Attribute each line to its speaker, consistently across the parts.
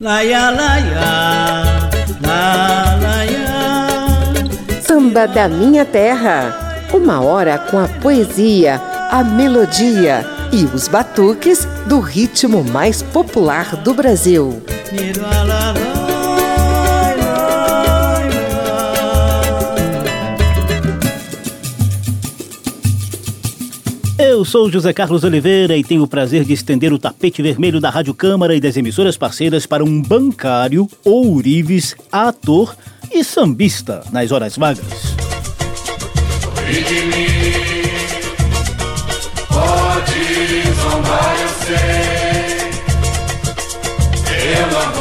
Speaker 1: Laia, laia, la, laia.
Speaker 2: Samba da Minha Terra. Uma hora com a poesia, a melodia e os batuques do ritmo mais popular do Brasil.
Speaker 1: Miro, la, la,
Speaker 3: Eu sou José Carlos Oliveira e tenho o prazer de estender o tapete vermelho da Rádio Câmara e das emissoras parceiras para um bancário, ourives, ator e sambista nas horas vagas.
Speaker 4: Pode zombar, eu sei. Eu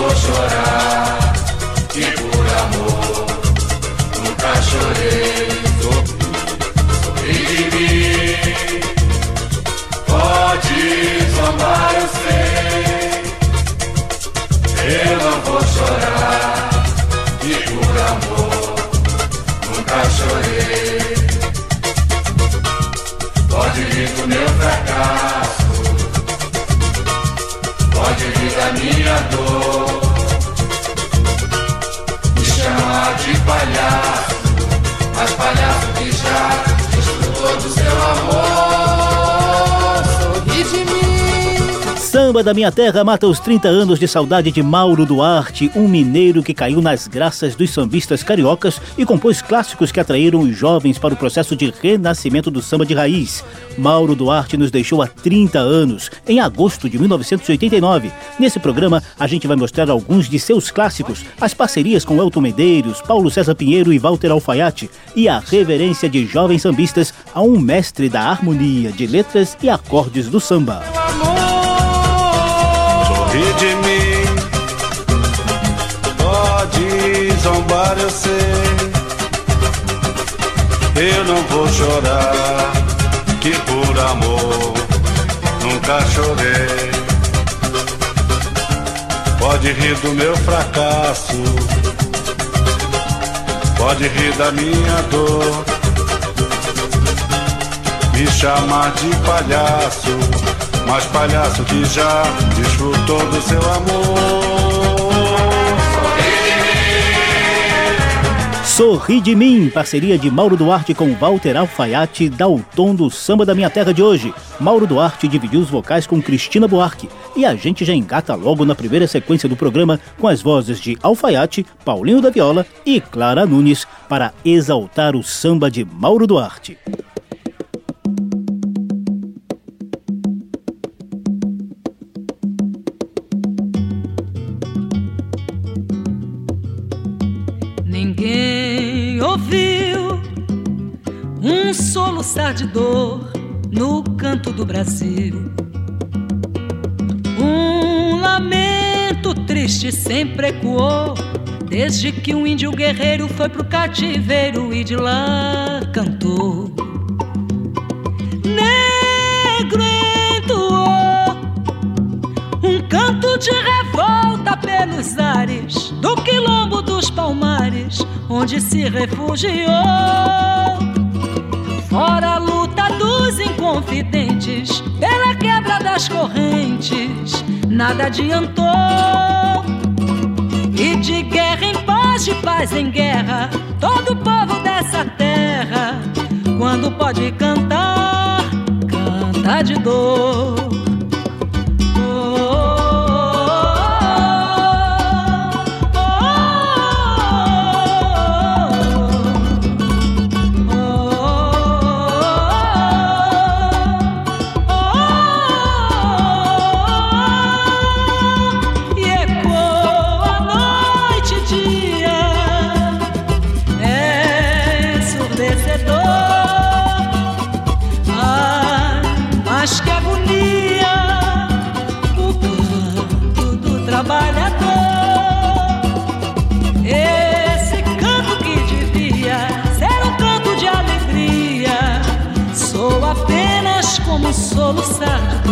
Speaker 4: da Minha
Speaker 3: Terra mata os 30 anos de saudade de Mauro Duarte, um mineiro que caiu nas graças dos sambistas cariocas e compôs clássicos que atraíram os jovens para o processo de renascimento do samba de raiz. Mauro Duarte nos deixou há 30 anos, em agosto de 1989. Nesse programa, a gente vai mostrar alguns de seus clássicos, as parcerias com Elton Medeiros, Paulo César Pinheiro e Walter Alfaiate, e a reverência de jovens sambistas a um mestre da harmonia de letras e acordes do samba.
Speaker 4: Sorri de mim, pode zombar, eu sei. Eu não vou chorar, que por amor nunca chorei. Pode rir do meu fracasso, pode rir da minha dor. Me chamar de palhaço, mas palhaço que já desfrutou do seu amor.
Speaker 3: Sorri de Mim, parceria de Mauro Duarte com Walter Alfaiate, dá o tom do samba da minha terra de hoje. Mauro Duarte dividiu os vocais com Cristina Buarque. E a gente já engata logo na primeira sequência do programa com as vozes de Alfaiate, Paulinho da Viola e Clara Nunes para exaltar o samba de Mauro Duarte.
Speaker 5: Soluçar de dor no canto do Brasil. Um lamento triste sempre ecoou desde que um índio guerreiro foi pro cativeiro e de lá cantou. Negro entoou um canto de revolta pelos ares do quilombo dos palmares, onde se refugiou. Fora a luta dos inconfidentes, pela quebra das correntes, nada adiantou. E de guerra em paz, de paz em guerra, todo povo dessa terra, quando pode cantar, canta de dor. Soluçar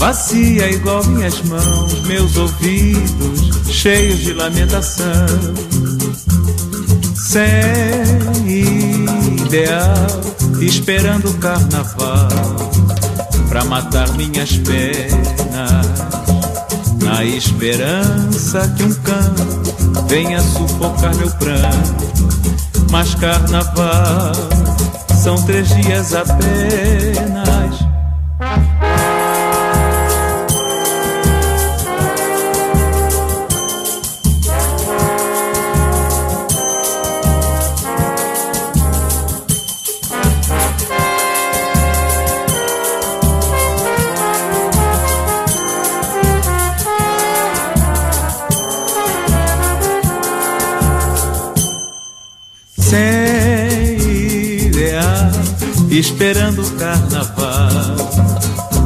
Speaker 6: Vacia igual minhas mãos, meus ouvidos cheios de lamentação. Sem ideal, esperando o carnaval pra matar minhas penas. Na esperança que um canto venha sufocar meu pranto. Mas carnaval são três dias apenas esperando o carnaval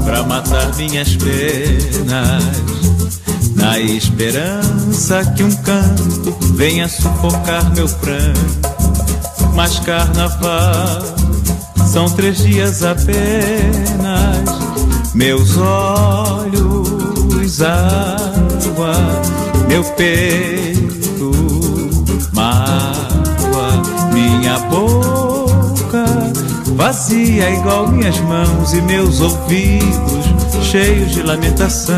Speaker 6: pra matar minhas penas. Na esperança que um canto venha sufocar meu pranto. Mas carnaval são três dias apenas. Meus olhos, água, meu peito, mágoa, minha boca vazia igual minhas mãos e meus ouvidos cheios de lamentação.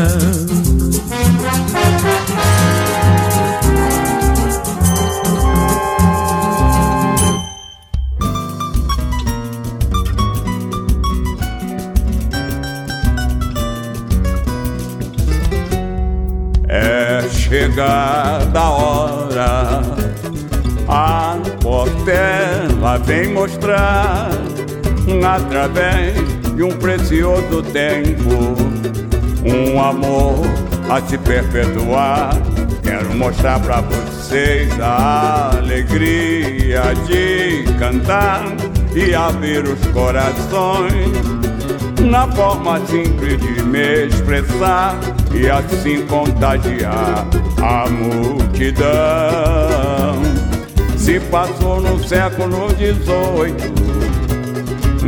Speaker 7: É chegada a hora, a portela vem mostrar através de um precioso tempo, um amor a se perpetuar. Quero mostrar para vocês a alegria de cantar e abrir os corações na forma simples de me expressar e assim contagiar a multidão. Se passou no século XVIII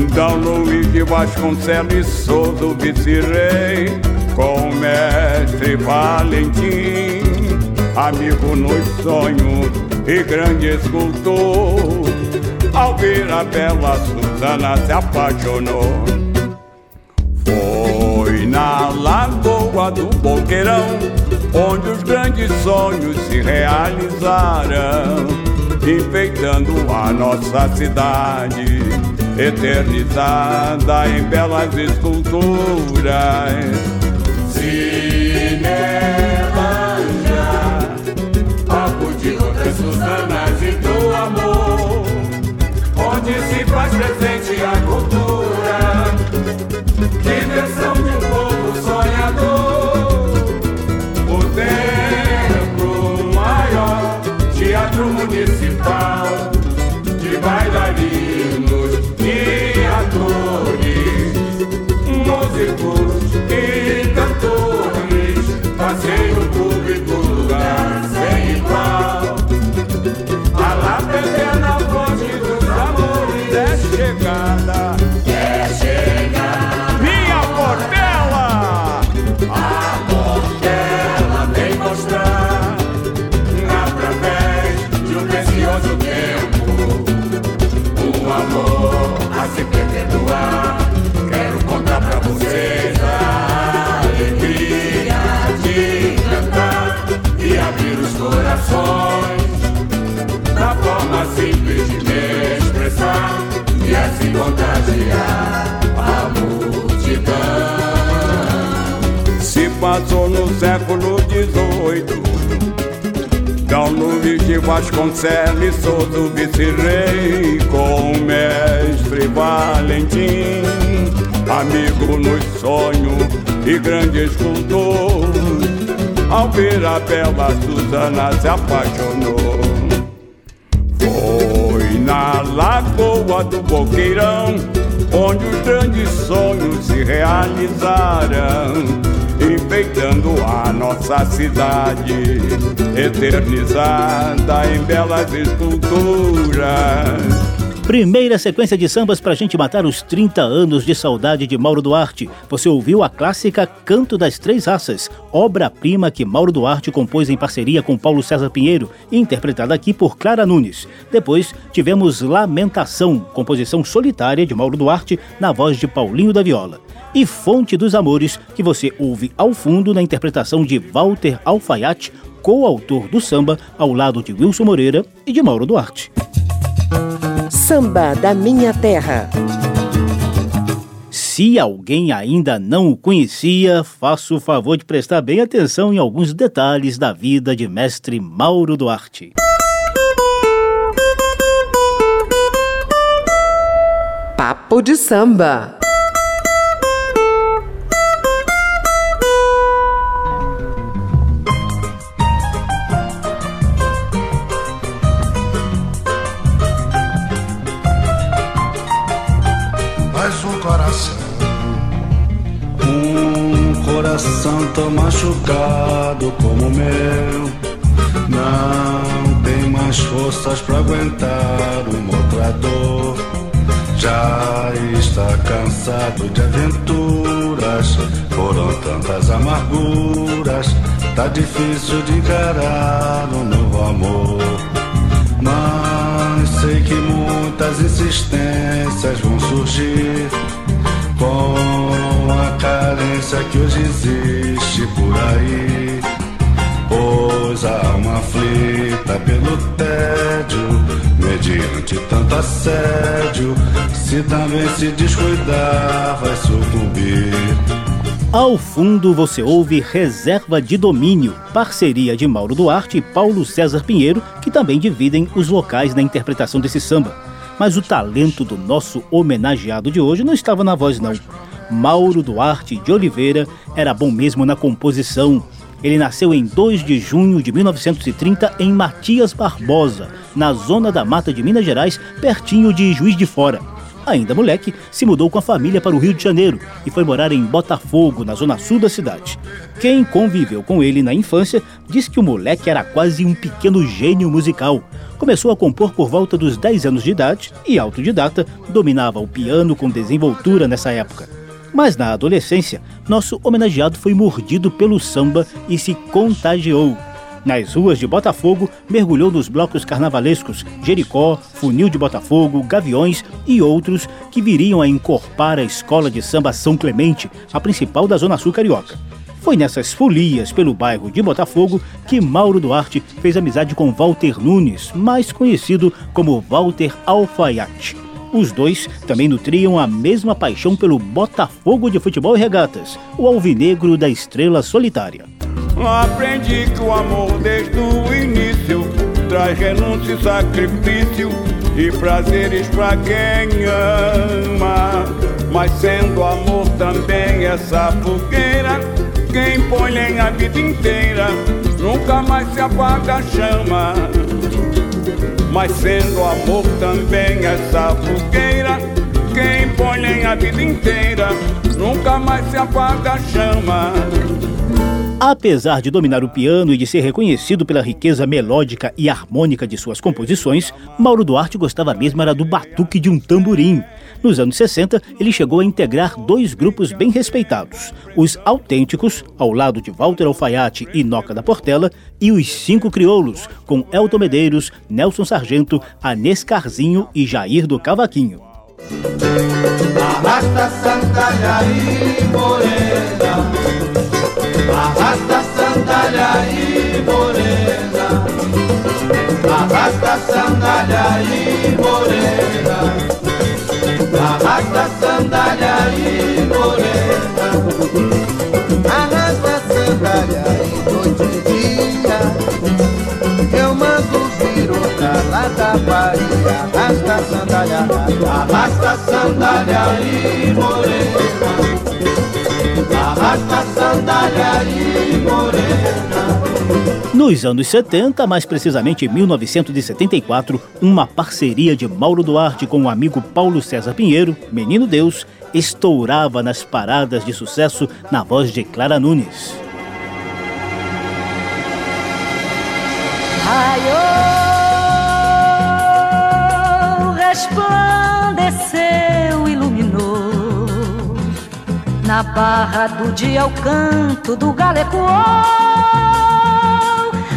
Speaker 7: Dom Luiz de Vasconcelos Souza, vice-rei, com o mestre Valentim, amigo nos sonhos e grande escultor. Ao ver a bela Susana se apaixonou Foi na lagoa do Boqueirão Onde os grandes sonhos se realizaram Enfeitando a nossa cidade Eternizada em belas esculturas. Cinelândia Papo de outras Susanas e do amor Onde se faz presente Passeio público, Passou no século XVIII, Luiz de Vasconcelos, sou o vice-rei com o mestre Valentim, amigo nos sonhos e grande escultor. Ao ver a bela Susana se apaixonou. Foi na lagoa do Boqueirão Onde os grandes sonhos se realizaram Enfeitando a nossa cidade Eternizada em belas esculturas
Speaker 3: Primeira sequência de sambas pra gente matar os 30 anos de saudade de Mauro Duarte. Você ouviu a clássica Canto das Três Raças, obra-prima que Mauro Duarte compôs em parceria com Paulo César Pinheiro, interpretada aqui por Clara Nunes. Depois tivemos Lamentação, composição solitária de Mauro Duarte, na voz de Paulinho da Viola. E Fonte dos Amores, que você ouve ao fundo na interpretação de Walter Alfaiate, coautor do samba, ao lado de Wilson Moreira e de Mauro Duarte.
Speaker 2: Samba da Minha Terra.
Speaker 3: Se alguém ainda não o conhecia, faço o favor de prestar bem atenção em alguns detalhes da vida de mestre Mauro Duarte.
Speaker 2: Papo de samba.
Speaker 8: Machucado como o meu, não tem mais forças pra aguentar outra dor. Já está cansado de aventuras, foram tantas amarguras, tá difícil de encarar um novo amor. Mas sei que muitas insistências vão surgir com a carência que hoje existe por aí. Pois a alma aflita pelo tédio, mediante tanto assédio, se também se descuidar, vai sucumbir.
Speaker 3: Ao fundo você ouve Reserva de Domínio, parceria de Mauro Duarte e Paulo César Pinheiro, que também dividem os vocais na interpretação desse samba. Mas o talento do nosso homenageado de hoje não estava na voz, não. Mauro Duarte de Oliveira era bom mesmo na composição. Ele nasceu em 2 de junho de 1930 em Matias Barbosa, na zona da Mata de Minas Gerais, pertinho de Juiz de Fora. Ainda moleque, se mudou com a família para o Rio de Janeiro e foi morar em Botafogo, na zona sul da cidade. Quem conviveu com ele na infância diz que o moleque era quase um pequeno gênio musical. Começou a compor por volta dos 10 anos de idade e, autodidata, dominava o piano com desenvoltura nessa época. Mas na adolescência, nosso homenageado foi mordido pelo samba e se contagiou. Nas ruas de Botafogo, mergulhou nos blocos carnavalescos Jericó, Funil de Botafogo, Gaviões e outros que viriam a encorpar a escola de samba São Clemente, a principal da Zona Sul Carioca. Foi nessas folias pelo bairro de Botafogo que Mauro Duarte fez amizade com Walter Nunes, mais conhecido como Walter Alfaiate. Os dois também nutriam a mesma paixão pelo Botafogo de futebol e regatas, o alvinegro da estrela solitária.
Speaker 7: Aprendi que o amor desde o início traz renúncia e sacrifício e prazeres pra quem ama. Mas sendo amor também essa fogueira, quem põe lenha a vida inteira nunca mais se apaga a chama. Mas sendo amor também essa fogueira, quem põe a vida inteira nunca mais se apaga a chama.
Speaker 3: Apesar de dominar o piano e de ser reconhecido pela riqueza melódica e harmônica de suas composições, Mauro Duarte gostava mesmo era do batuque de um tamborim. Nos anos 60, ele chegou a integrar dois grupos bem respeitados: os Autênticos, ao lado de Walter Alfaiate e Noca da Portela, e os Cinco Crioulos, com Elton Medeiros, Nelson Sargento, Anês Carzinho e Jair do Cavaquinho.
Speaker 4: Arrasta sandália e morena Arrasta sandália e morena. Arrasta sandália e morena. Arrasta sandália e morena.
Speaker 9: Arrasta sandália e noite e dia. Eu mando viro pra lá da Bahia. Arrasta sandália,
Speaker 4: Arrasta sandália e morena
Speaker 3: Nos anos 70, mais precisamente em 1974, uma parceria de Mauro Duarte com o amigo Paulo César Pinheiro, Menino Deus, estourava nas paradas de sucesso na voz de Clara Nunes.
Speaker 5: Raiou, resplandeceu, Na barra do dia o canto do galo ecoou.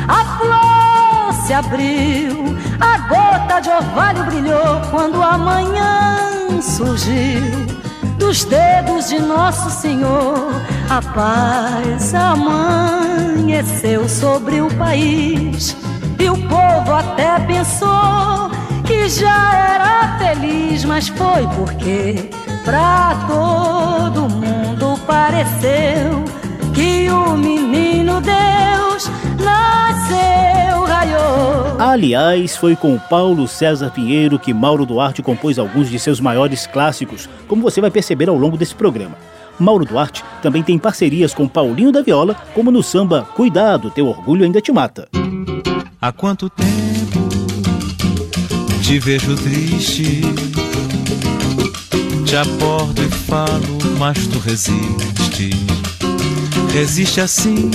Speaker 5: A flor se abriu, a gota de orvalho brilhou quando a manhã surgiu. Dos dedos de Nosso Senhor, a paz amanheceu sobre o país. E o povo até pensou que já era feliz, mas foi porque pra todo mundo pareceu que o menino Deus nasceu, raiou.
Speaker 3: Aliás, foi com Paulo César Pinheiro que Mauro Duarte compôs alguns de seus maiores clássicos, como você vai perceber ao longo desse programa. Mauro Duarte também tem parcerias com Paulinho da Viola, como no samba Cuidado, teu orgulho ainda te mata.
Speaker 6: Há quanto tempo te vejo triste? Te abordo e falo, mas tu resiste. Resiste assim,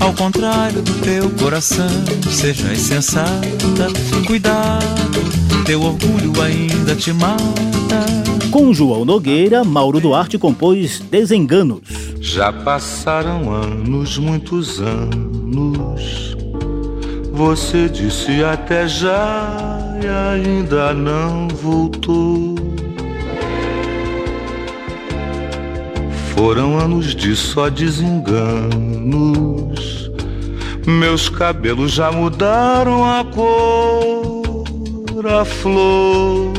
Speaker 6: ao contrário do teu coração. Seja sensata, cuidado, teu orgulho ainda te mata.
Speaker 3: Com João Nogueira, Mauro Duarte compôs Desenganos.
Speaker 8: Já passaram anos, muitos anos. Você disse até já e ainda não voltou. Foram anos de só desenganos. Meus cabelos já mudaram a cor, a flor.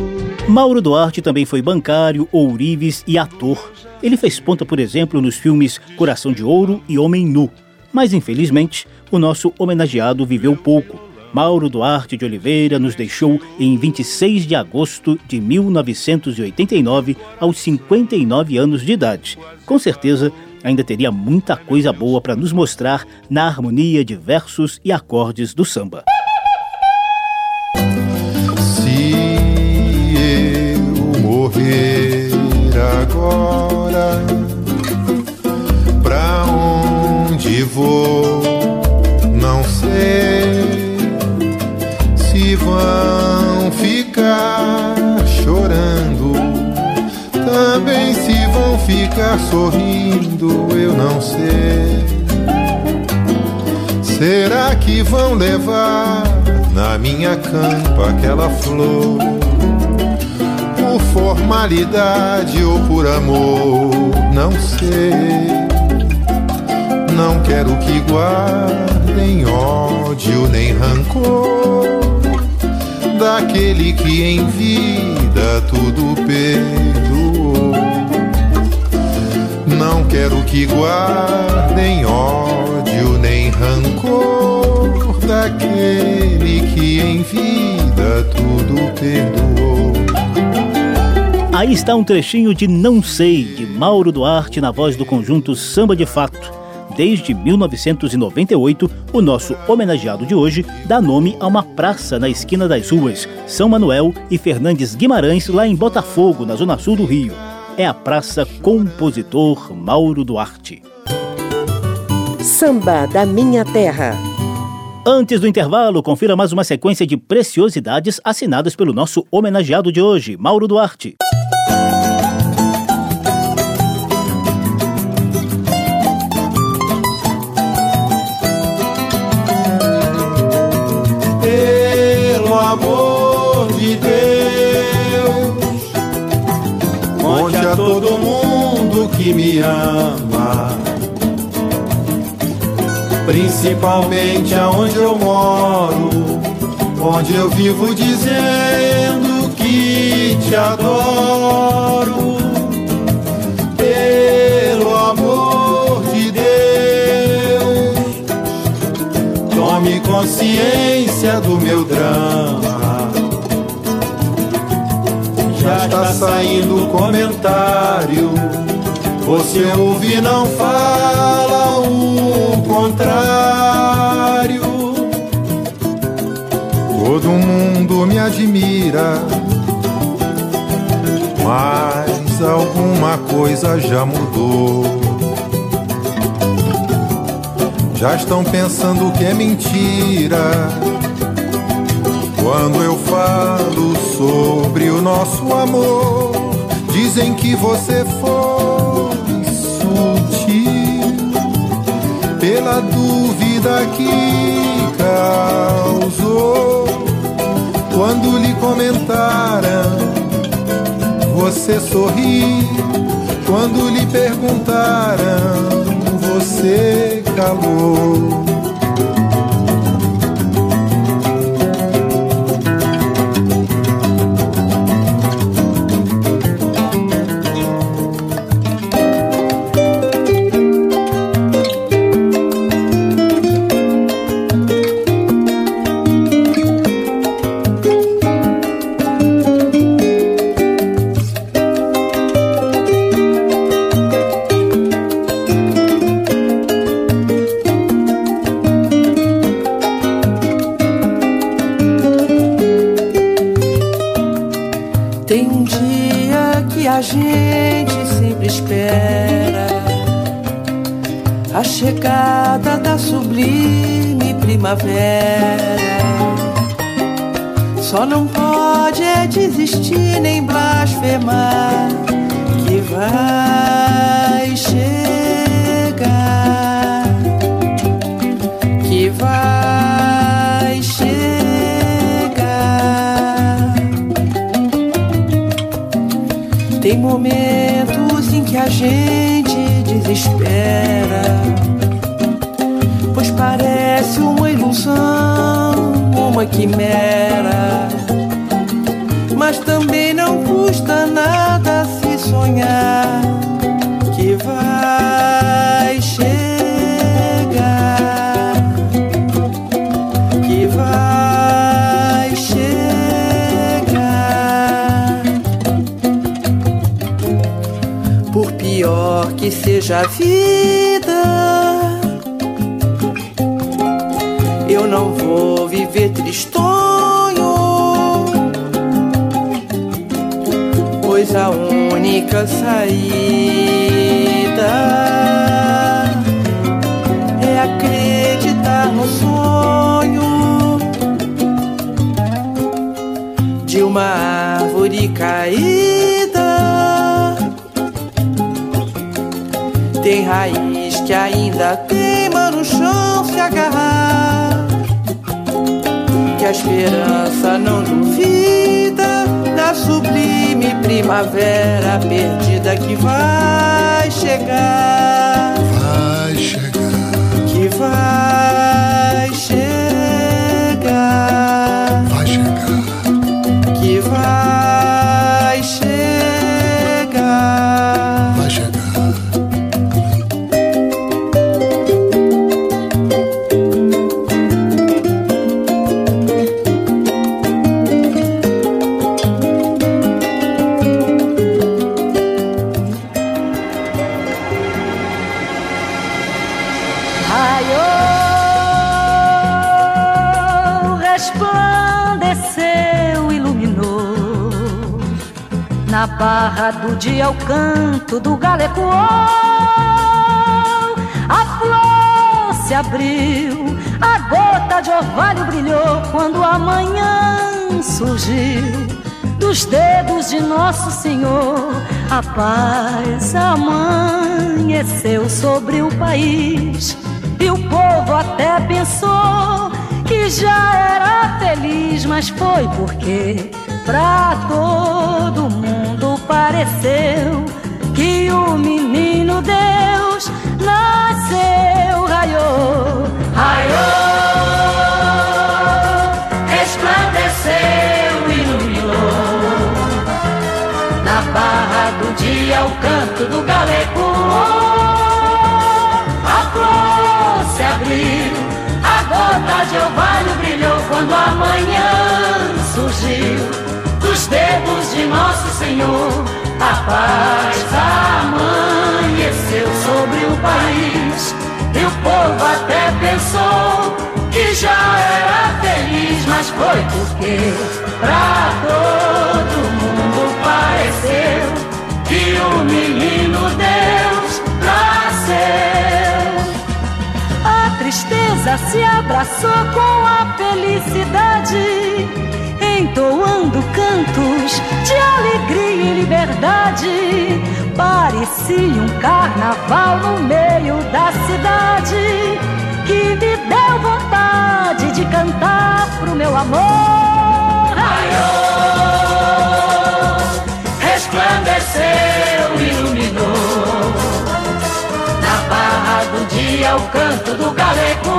Speaker 3: Mauro Duarte também foi bancário, ourives e ator. Ele fez ponta, por exemplo, nos filmes Coração de Ouro e Homem Nu. Mas, infelizmente, o nosso homenageado viveu pouco. Mauro Duarte de Oliveira nos deixou em 26 de agosto de 1989, aos 59 anos de idade. Com certeza, ainda teria muita coisa boa para nos mostrar na harmonia de versos e acordes do samba.
Speaker 10: Se eu morrer agora, pra onde vou? Vão ficar chorando, também se vão ficar sorrindo, eu não sei. Será que vão levar na minha campa aquela flor? Por formalidade ou por amor, não sei. Não quero que guardem ódio nem rancor daquele que em vida tudo perdoou. Não quero que guardem ódio nem rancor daquele que em vida tudo perdoou.
Speaker 3: Aí está um trechinho de Não Sei, de Mauro Duarte, na voz do conjunto Samba de Fato. Desde 1998, o nosso homenageado de hoje dá nome a uma praça na esquina das ruas São Manuel e Fernandes Guimarães, lá em Botafogo, na zona sul do Rio. É a Praça Compositor Mauro Duarte.
Speaker 2: Samba da Minha Terra.
Speaker 3: Antes do intervalo, confira mais uma sequência de preciosidades assinadas pelo nosso homenageado de hoje, Mauro Duarte.
Speaker 9: Me ama, principalmente aonde eu moro, onde eu vivo dizendo que te adoro. Pelo amor de Deus, tome consciência do meu drama. Já está saindo comentário. Você ouve não fala o contrário.
Speaker 10: Todo mundo me admira, mas alguma coisa já mudou. Já estão pensando que é mentira. Quando eu falo sobre o nosso amor, dizem que você foi pela dúvida que causou. Quando lhe comentaram, você sorriu. Quando lhe perguntaram, você calou.
Speaker 11: Gente que seja a vida, eu não vou viver tristonho, pois a única saída raiz que ainda queima no chão se agarrar. Que a esperança não duvida da sublime primavera perdida que vai chegar.
Speaker 12: Vai chegar.
Speaker 11: Que vai chegar.
Speaker 12: Vai chegar.
Speaker 11: Que vai
Speaker 5: Na barra do dia o canto do galo ecoou. A flor se abriu, a gota de orvalho brilhou quando a manhã surgiu. Dos dedos de Nosso Senhor, a paz amanheceu sobre o país. E o povo até pensou que já era feliz, mas foi porque pra todo pareceu que o menino Deus nasceu, raiou, raiou, resplandeceu, iluminou. Na barra do dia o canto do galeco A flor se abriu A gota de orvalho brilhou Quando a nosso Senhor A paz amanheceu sobre o país E o povo até pensou Que já era feliz Mas foi porque pra todo mundo pareceu que o menino Deus nasceu. A tristeza se abraçou com a felicidade, cantos de alegria e liberdade. Parecia um carnaval no meio da cidade que me deu vontade de cantar pro meu amor. Raiou, resplandeceu, iluminou. Na barra do dia o canto do galeco.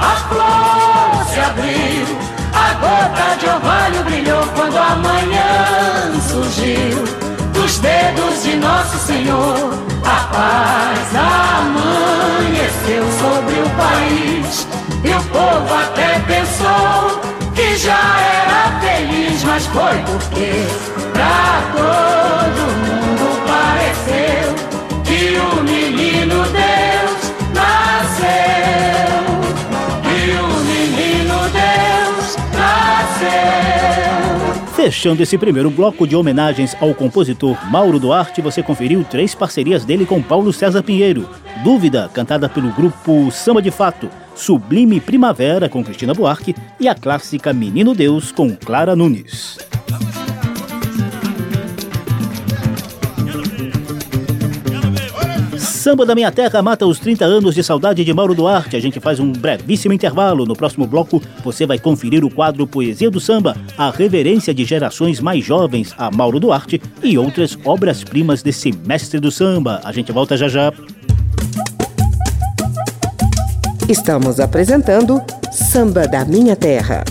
Speaker 5: A flor se abriu, gota de orvalho brilhou quando a manhã surgiu. Dos dedos de Nosso Senhor, a paz amanheceu sobre o país. E o povo até pensou que já era feliz, mas foi porque pra todo mundo pareceu que o menino
Speaker 3: Fechando esse primeiro bloco de homenagens ao compositor Mauro Duarte, você conferiu três parcerias dele com Paulo César Pinheiro. Dúvida, cantada pelo grupo Samba de Fato. Sublime Primavera, com Cristina Buarque. E a clássica Menino Deus, com Clara Nunes. Samba da Minha Terra mata os 30 anos de saudade de Mauro Duarte. A gente faz um brevíssimo intervalo. No próximo bloco, você vai conferir o quadro Poesia do Samba, a reverência de gerações mais jovens a Mauro Duarte e outras obras-primas desse mestre do samba. A gente volta já já.
Speaker 2: Estamos apresentando Samba da Minha Terra.